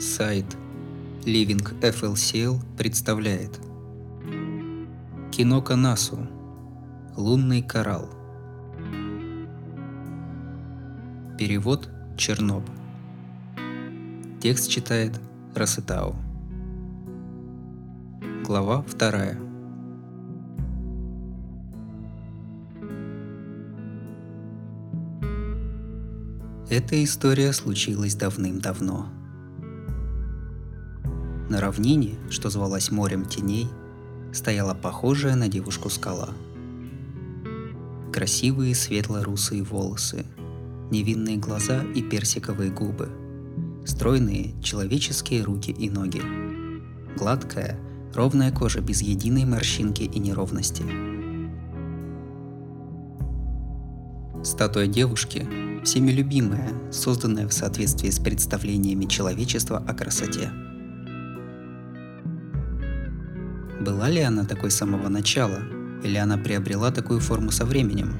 Сайт Living FLCL представляет. Кино Канасу Лунный коралл. Перевод Черноб. Текст читает Расетау Глава вторая. Эта история случилась давным-давно. На равнине, что звалась морем теней, стояла похожая на девушку скала. Красивые светло-русые волосы, невинные глаза и персиковые губы, стройные человеческие руки и ноги, гладкая, ровная кожа без единой морщинки и неровности. Статуя девушки всеми любимая, созданная в соответствии с представлениями человечества о красоте. Была ли она такой с самого начала, или она приобрела такую форму со временем?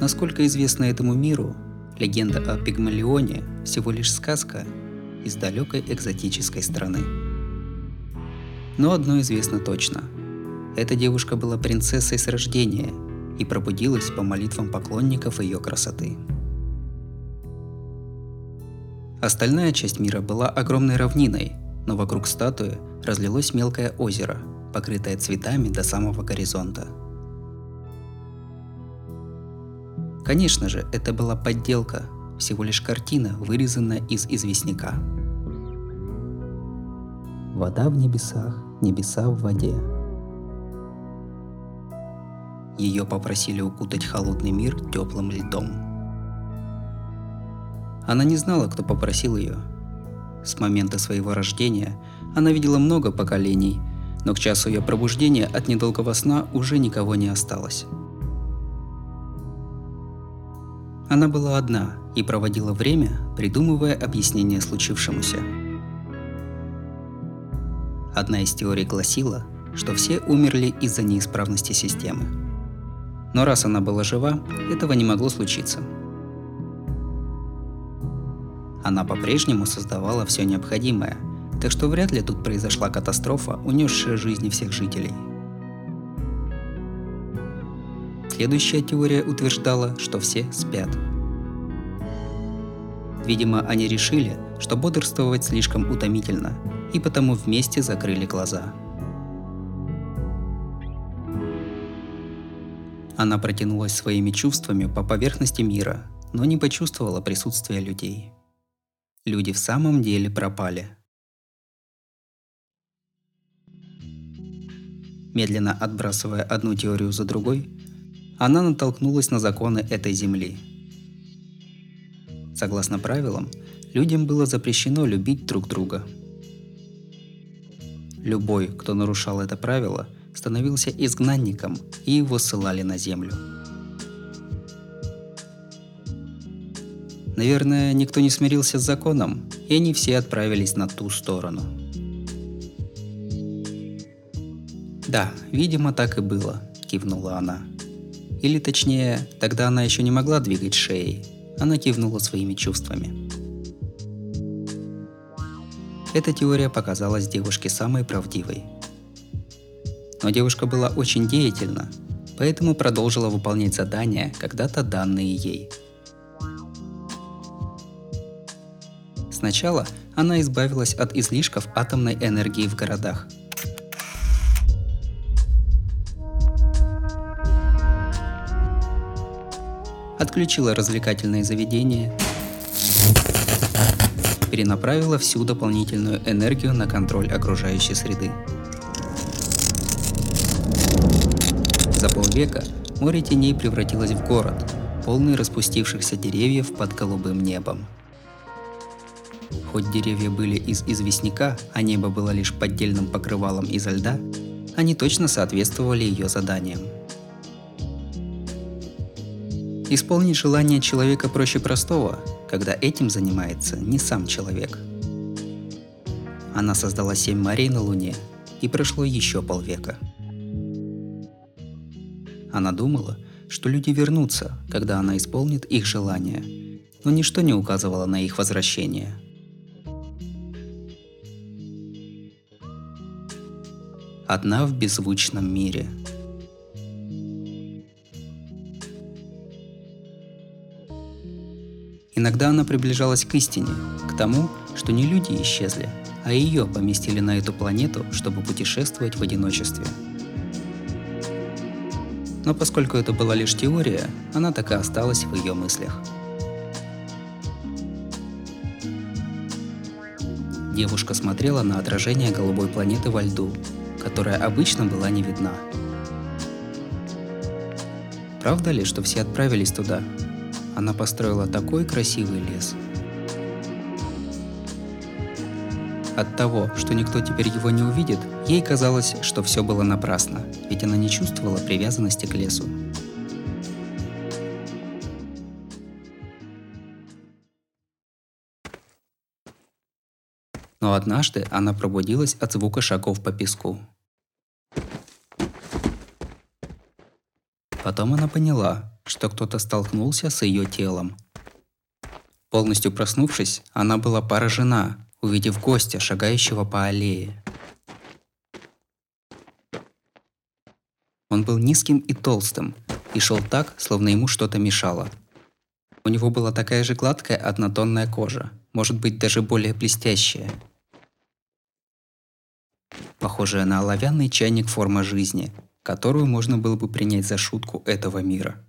Насколько известно этому миру, легенда о Пигмалионе всего лишь сказка из далекой экзотической страны. Но одно известно точно. Эта девушка была принцессой с рождения – и пробудилась по молитвам поклонников ее красоты. Остальная часть мира была огромной равниной, но вокруг статуи разлилось мелкое озеро, покрытое цветами до самого горизонта. Конечно же, это была подделка, всего лишь картина, вырезанная из известняка. Вода в небесах, небеса в воде, ее попросили укутать холодный мир теплым льдом. Она не знала, кто попросил ее. С момента своего рождения она видела много поколений, но к часу ее пробуждения от недолгого сна уже никого не осталось. Она была одна и проводила время, придумывая объяснение случившемуся. Одна из теорий гласила, что все умерли из-за неисправности системы. Но раз она была жива, этого не могло случиться. Она по-прежнему создавала все необходимое, так что вряд ли тут произошла катастрофа, унесшая жизни всех жителей. Следующая теория утверждала, что все спят. Видимо, они решили, что бодрствовать слишком утомительно, и потому вместе закрыли глаза – Она протянулась своими чувствами по поверхности мира, но не почувствовала присутствия людей. Люди в самом деле пропали. Медленно отбрасывая одну теорию за другой, она натолкнулась на законы этой земли. Согласно правилам, людям было запрещено любить друг друга. Любой, кто нарушал это правило – становился изгнанником, и его ссылали на землю. Наверное, никто не смирился с законом, и они все отправились на ту сторону. «Да, видимо, так и было», – кивнула она. Или точнее, тогда она еще не могла двигать шеей. Она кивнула своими чувствами. Эта теория показалась девушке самой правдивой – но девушка была очень деятельна, поэтому продолжила выполнять задания, когда-то данные ей. Сначала она избавилась от излишков атомной энергии в городах. Отключила развлекательные заведения, перенаправила всю дополнительную энергию на контроль окружающей среды. За полвека море теней превратилось в город, полный распустившихся деревьев под голубым небом. Хоть деревья были из известняка, а небо было лишь поддельным покрывалом изо льда, они точно соответствовали ее заданиям. Исполнить желание человека проще простого, когда этим занимается не сам человек. Она создала семь морей на Луне, и прошло еще полвека. Она думала, что люди вернутся, когда она исполнит их желание, но ничто не указывало на их возвращение. Одна в беззвучном мире – Иногда она приближалась к истине, к тому, что не люди исчезли, а ее поместили на эту планету, чтобы путешествовать в одиночестве. Но поскольку это была лишь теория, она так и осталась в ее мыслях. Девушка смотрела на отражение голубой планеты во льду, которая обычно была не видна. Правда ли, что все отправились туда? Она построила такой красивый лес. От того, что никто теперь его не увидит, ей казалось, что все было напрасно, ведь она не чувствовала привязанности к лесу. Но однажды она пробудилась от звука шагов по песку. Потом она поняла, что кто-то столкнулся с ее телом. Полностью проснувшись, она была поражена, увидев гостя, шагающего по аллее. Он был низким и толстым, и шел так, словно ему что-то мешало. У него была такая же гладкая однотонная кожа, может быть даже более блестящая. Похожая на оловянный чайник форма жизни, которую можно было бы принять за шутку этого мира.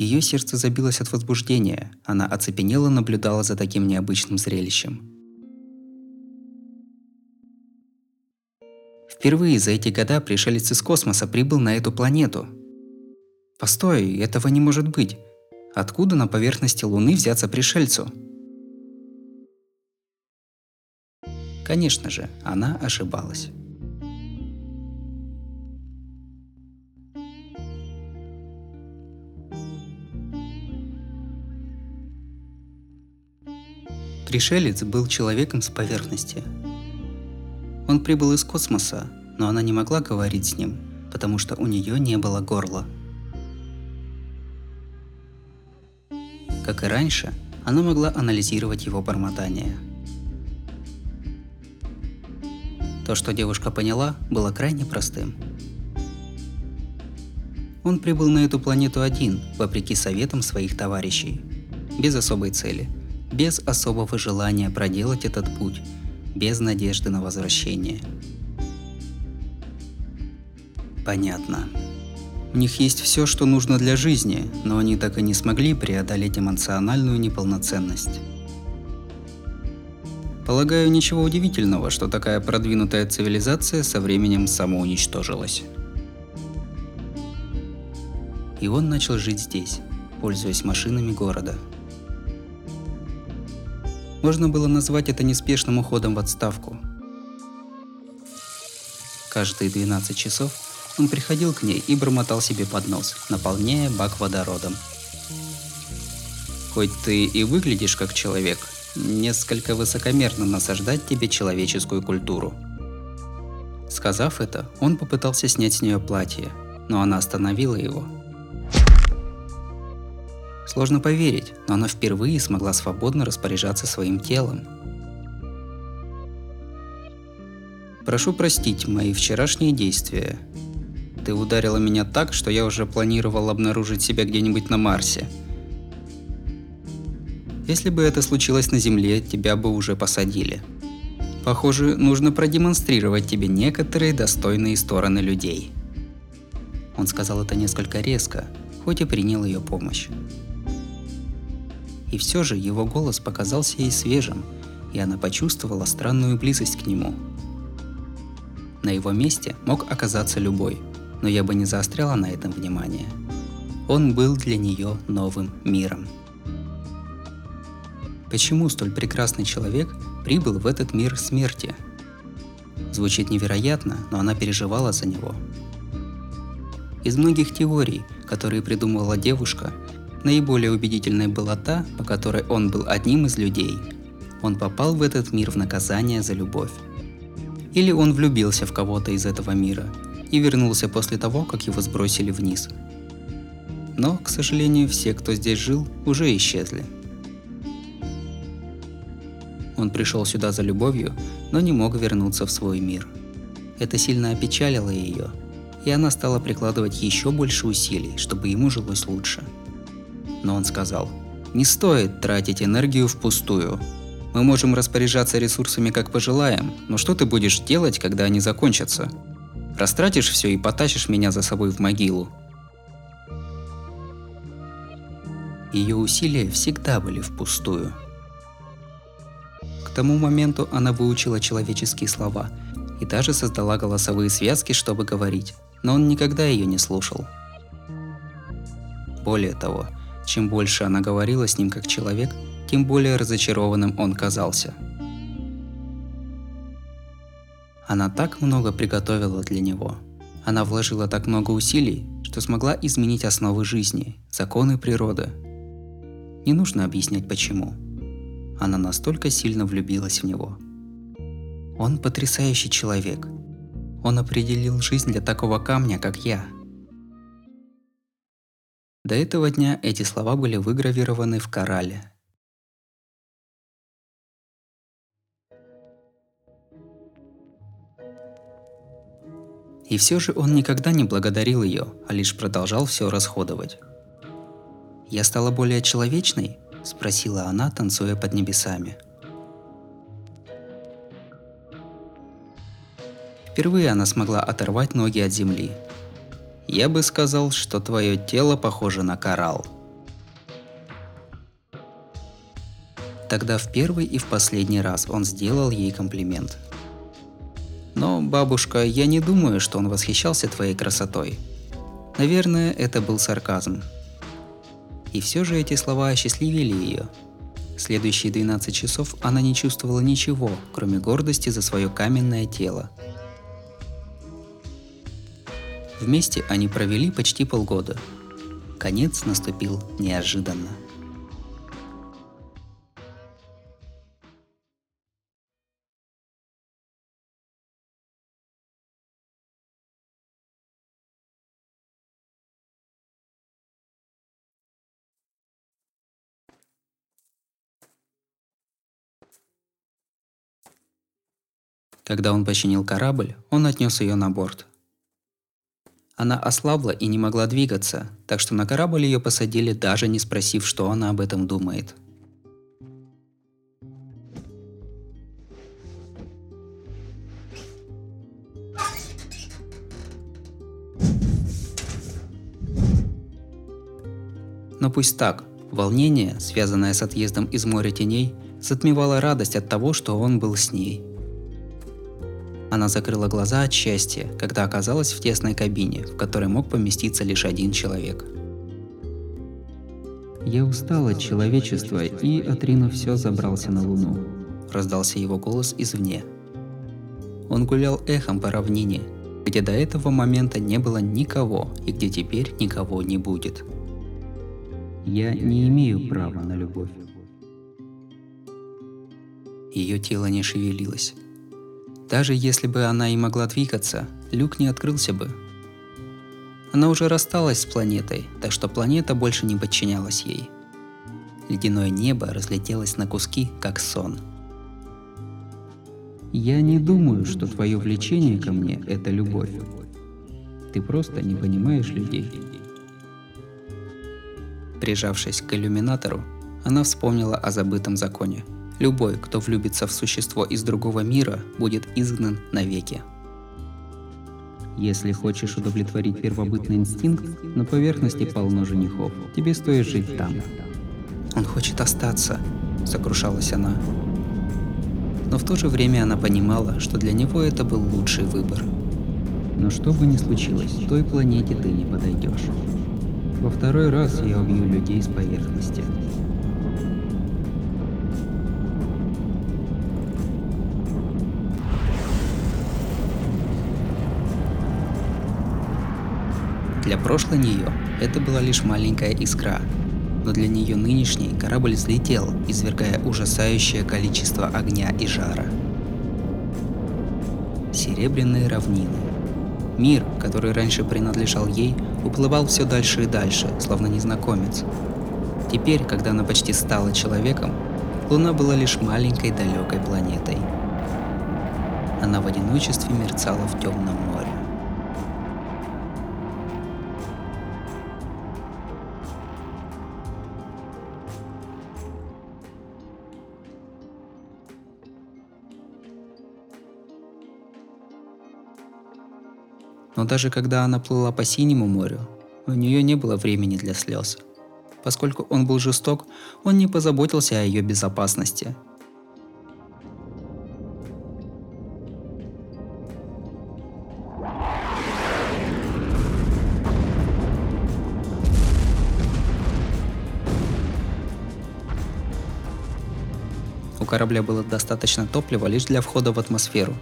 Ее сердце забилось от возбуждения, она оцепенела наблюдала за таким необычным зрелищем. Впервые за эти года пришелец из космоса прибыл на эту планету. Постой, этого не может быть. Откуда на поверхности Луны взяться пришельцу? Конечно же, она ошибалась. Пришелец был человеком с поверхности. Он прибыл из космоса, но она не могла говорить с ним, потому что у нее не было горла – Как и раньше, она могла анализировать его бормотание. То, что девушка поняла, было крайне простым. Он прибыл на эту планету один, вопреки советам своих товарищей. Без особой цели, без особого желания проделать этот путь, без надежды на возвращение. Понятно. У них есть все, что нужно для жизни, но они так и не смогли преодолеть эмоциональную неполноценность. Полагаю, ничего удивительного, что такая продвинутая цивилизация со временем самоуничтожилась. И он начал жить здесь, пользуясь машинами города. Можно было назвать это неспешным уходом в отставку. Каждые 12 часов он приходил к ней и бормотал себе под нос, наполняя бак водородом. Хоть ты и выглядишь как человек, несколько высокомерно насаждать тебе человеческую культуру. Сказав это, он попытался снять с нее платье, но она остановила его. Сложно поверить, но она впервые смогла свободно распоряжаться своим телом. Прошу простить мои вчерашние действия. Ты ударила меня так, что я уже планировал обнаружить себя где-нибудь на Марсе. Если бы это случилось на Земле, тебя бы уже посадили. Похоже, нужно продемонстрировать тебе некоторые достойные стороны людей. Он сказал это несколько резко, хоть и принял ее помощь. И все же его голос показался ей свежим, и она почувствовала странную близость к нему. На его месте мог оказаться любой – но я бы не заостряла на этом внимание. Он был для нее новым миром. Почему столь прекрасный человек прибыл в этот мир смерти? Звучит невероятно, но она переживала за него. Из многих теорий, которые придумывала девушка, наиболее убедительной была та, по которой он был одним из людей. Он попал в этот мир в наказание за любовь. Или он влюбился в кого-то из этого мира – и вернулся после того, как его сбросили вниз. Но, к сожалению, все, кто здесь жил, уже исчезли. Он пришел сюда за любовью, но не мог вернуться в свой мир. Это сильно опечалило ее, и она стала прикладывать еще больше усилий, чтобы ему жилось лучше. Но он сказал, не стоит тратить энергию впустую. Мы можем распоряжаться ресурсами как пожелаем, но что ты будешь делать, когда они закончатся? Растратишь все и потащишь меня за собой в могилу. Ее усилия всегда были впустую. К тому моменту она выучила человеческие слова и даже создала голосовые связки, чтобы говорить, но он никогда ее не слушал. Более того, чем больше она говорила с ним как человек, тем более разочарованным он казался. Она так много приготовила для него. Она вложила так много усилий, что смогла изменить основы жизни, законы природы. Не нужно объяснять почему. Она настолько сильно влюбилась в него. Он потрясающий человек. Он определил жизнь для такого камня, как я – до этого дня эти слова были выгравированы в корале. И все же он никогда не благодарил ее, а лишь продолжал все расходовать. «Я стала более человечной?» – спросила она, танцуя под небесами. Впервые она смогла оторвать ноги от земли, я бы сказал, что твое тело похоже на коралл. Тогда в первый и в последний раз он сделал ей комплимент. Но, бабушка, я не думаю, что он восхищался твоей красотой. Наверное, это был сарказм. И все же эти слова осчастливили ее. Следующие 12 часов она не чувствовала ничего, кроме гордости за свое каменное тело – Вместе они провели почти полгода. Конец наступил неожиданно. Когда он починил корабль, он отнес ее на борт. Она ослабла и не могла двигаться, так что на корабль ее посадили, даже не спросив, что она об этом думает. Но пусть так, волнение, связанное с отъездом из моря теней, затмевало радость от того, что он был с ней – она закрыла глаза от счастья, когда оказалась в тесной кабине, в которой мог поместиться лишь один человек. «Я устал от человечества и, отринув все, забрался на Луну», – раздался его голос извне. Он гулял эхом по равнине, где до этого момента не было никого и где теперь никого не будет. «Я не имею права на любовь». Ее тело не шевелилось. Даже если бы она и могла двигаться, люк не открылся бы. Она уже рассталась с планетой, так что планета больше не подчинялась ей. Ледяное небо разлетелось на куски, как сон. Я не думаю, что твое влечение ко мне – это любовь. Ты просто не понимаешь людей. Прижавшись к иллюминатору, она вспомнила о забытом законе – Любой, кто влюбится в существо из другого мира, будет изгнан навеки. Если хочешь удовлетворить первобытный инстинкт, на поверхности полно женихов. Тебе стоит жить там. Он хочет остаться, сокрушалась она. Но в то же время она понимала, что для него это был лучший выбор. Но что бы ни случилось, той планете ты не подойдешь. Во второй раз я убью людей с поверхности. Для прошлой нее это была лишь маленькая искра, но для нее нынешний корабль взлетел, извергая ужасающее количество огня и жара. Серебряные равнины. Мир, который раньше принадлежал ей, уплывал все дальше и дальше, словно незнакомец. Теперь, когда она почти стала человеком, Луна была лишь маленькой далекой планетой. Она в одиночестве мерцала в темном Но даже когда она плыла по синему морю, у нее не было времени для слез. Поскольку он был жесток, он не позаботился о ее безопасности. У корабля было достаточно топлива лишь для входа в атмосферу,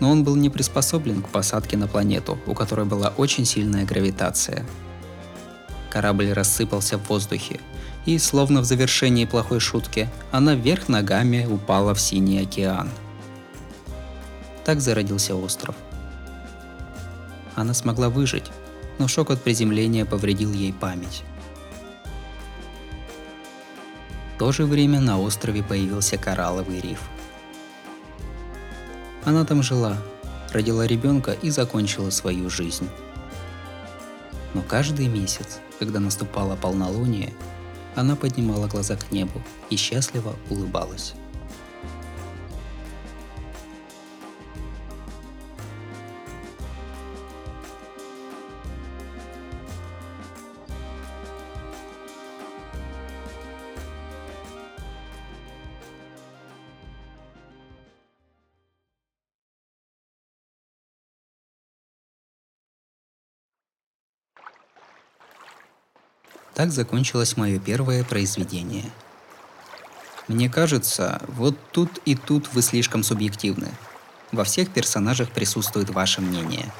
но он был не приспособлен к посадке на планету, у которой была очень сильная гравитация. Корабль рассыпался в воздухе, и, словно в завершении плохой шутки, она вверх ногами упала в синий океан. Так зародился остров. Она смогла выжить, но шок от приземления повредил ей память. В то же время на острове появился коралловый риф – она там жила, родила ребенка и закончила свою жизнь. Но каждый месяц, когда наступало полнолуние, она поднимала глаза к небу и счастливо улыбалась. Так закончилось мое первое произведение. Мне кажется, вот тут и тут вы слишком субъективны. Во всех персонажах присутствует ваше мнение.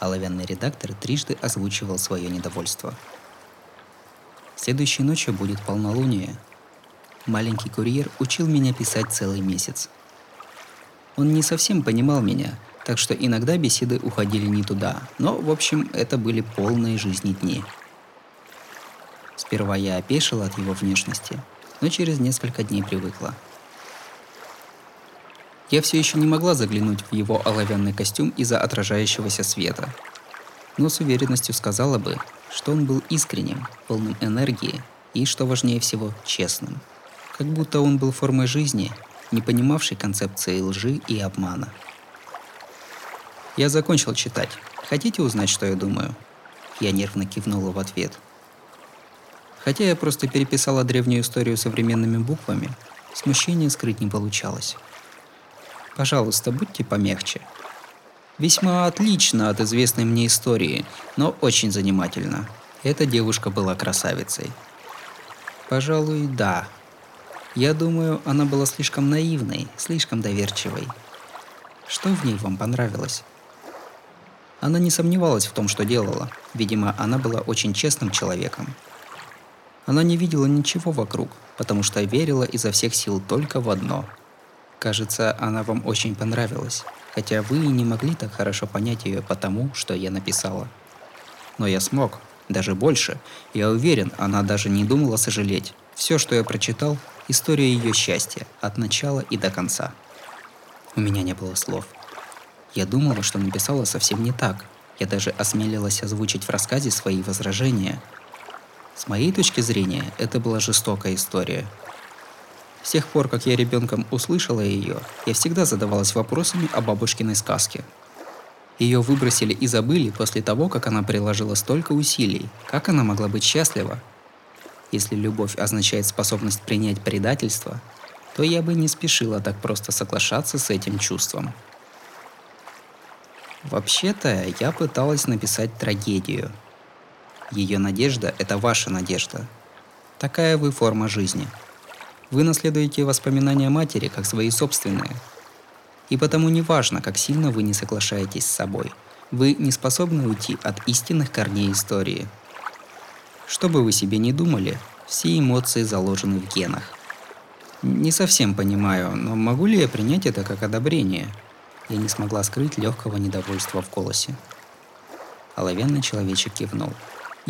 Оловянный редактор трижды озвучивал свое недовольство. Следующей ночью будет полнолуние. Маленький курьер учил меня писать целый месяц. Он не совсем понимал меня, так что иногда беседы уходили не туда, но, в общем, это были полные жизни дни – Сперва я опешила от его внешности, но через несколько дней привыкла. Я все еще не могла заглянуть в его оловянный костюм из-за отражающегося света. Но с уверенностью сказала бы, что он был искренним, полным энергии и, что важнее всего, честным. Как будто он был формой жизни, не понимавшей концепции лжи и обмана. Я закончил читать. Хотите узнать, что я думаю? Я нервно кивнула в ответ – Хотя я просто переписала древнюю историю современными буквами, смущение скрыть не получалось. Пожалуйста, будьте помягче. Весьма отлично от известной мне истории, но очень занимательно. Эта девушка была красавицей. Пожалуй, да. Я думаю, она была слишком наивной, слишком доверчивой. Что в ней вам понравилось? Она не сомневалась в том, что делала. Видимо, она была очень честным человеком. Она не видела ничего вокруг, потому что верила изо всех сил только в одно. Кажется, она вам очень понравилась, хотя вы и не могли так хорошо понять ее потому, что я написала. Но я смог, даже больше. Я уверен, она даже не думала сожалеть. Все, что я прочитал, история ее счастья, от начала и до конца. У меня не было слов. Я думала, что написала совсем не так. Я даже осмелилась озвучить в рассказе свои возражения, с моей точки зрения, это была жестокая история. С тех пор, как я ребенком услышала ее, я всегда задавалась вопросами о бабушкиной сказке. Ее выбросили и забыли после того, как она приложила столько усилий. Как она могла быть счастлива? Если любовь означает способность принять предательство, то я бы не спешила так просто соглашаться с этим чувством. Вообще-то, я пыталась написать трагедию – ее надежда – это ваша надежда. Такая вы форма жизни. Вы наследуете воспоминания матери как свои собственные. И потому не важно, как сильно вы не соглашаетесь с собой. Вы не способны уйти от истинных корней истории. Что бы вы себе ни думали, все эмоции заложены в генах. Не совсем понимаю, но могу ли я принять это как одобрение? Я не смогла скрыть легкого недовольства в голосе. Оловянный человечек кивнул.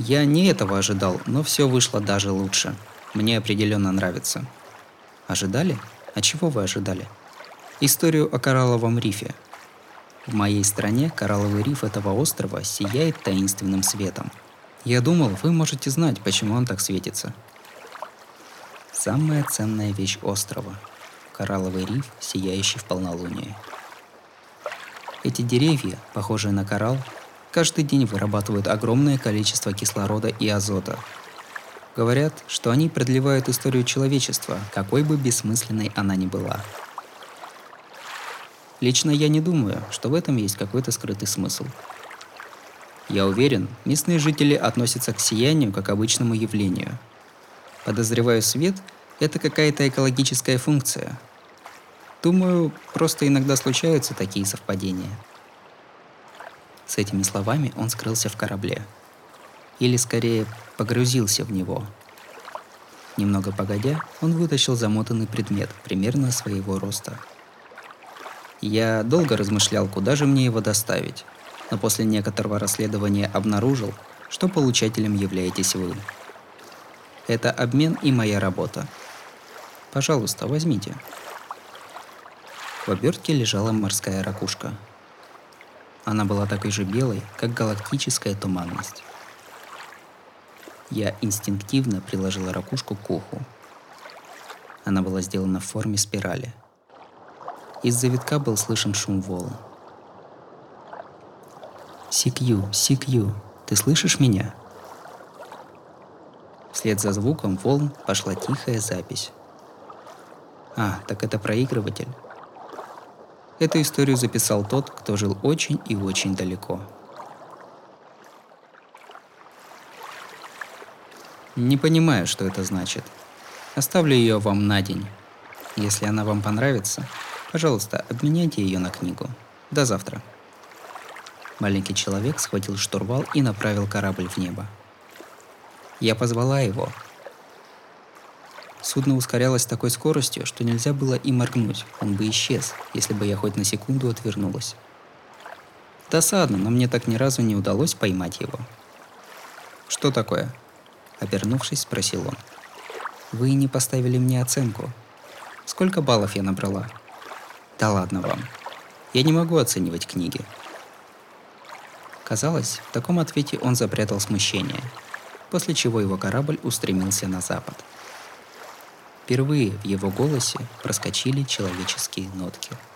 Я не этого ожидал, но все вышло даже лучше. Мне определенно нравится. Ожидали? А чего вы ожидали? Историю о коралловом рифе. В моей стране коралловый риф этого острова сияет таинственным светом. Я думал, вы можете знать, почему он так светится. Самая ценная вещь острова – коралловый риф, сияющий в полнолуние. Эти деревья, похожие на коралл, каждый день вырабатывают огромное количество кислорода и азота. Говорят, что они продлевают историю человечества, какой бы бессмысленной она ни была. Лично я не думаю, что в этом есть какой-то скрытый смысл. Я уверен, местные жители относятся к сиянию как к обычному явлению. Подозреваю, свет – это какая-то экологическая функция. Думаю, просто иногда случаются такие совпадения – с этими словами он скрылся в корабле. Или скорее погрузился в него. Немного погодя, он вытащил замотанный предмет примерно своего роста. Я долго размышлял, куда же мне его доставить, но после некоторого расследования обнаружил, что получателем являетесь вы. Это обмен и моя работа. Пожалуйста, возьмите. В обертке лежала морская ракушка – она была такой же белой, как галактическая туманность. Я инстинктивно приложила ракушку к уху. Она была сделана в форме спирали. Из завитка был слышен шум волн. «Сикью, Сикью, ты слышишь меня?» Вслед за звуком волн пошла тихая запись. «А, так это проигрыватель. Эту историю записал тот, кто жил очень и очень далеко. Не понимаю, что это значит. Оставлю ее вам на день. Если она вам понравится, пожалуйста, обменяйте ее на книгу. До завтра. Маленький человек схватил штурвал и направил корабль в небо. Я позвала его, Судно ускорялось с такой скоростью, что нельзя было и моргнуть, он бы исчез, если бы я хоть на секунду отвернулась. Досадно, но мне так ни разу не удалось поймать его. «Что такое?» Обернувшись, спросил он. «Вы не поставили мне оценку. Сколько баллов я набрала?» «Да ладно вам. Я не могу оценивать книги». Казалось, в таком ответе он запрятал смущение, после чего его корабль устремился на запад – Впервые в его голосе проскочили человеческие нотки –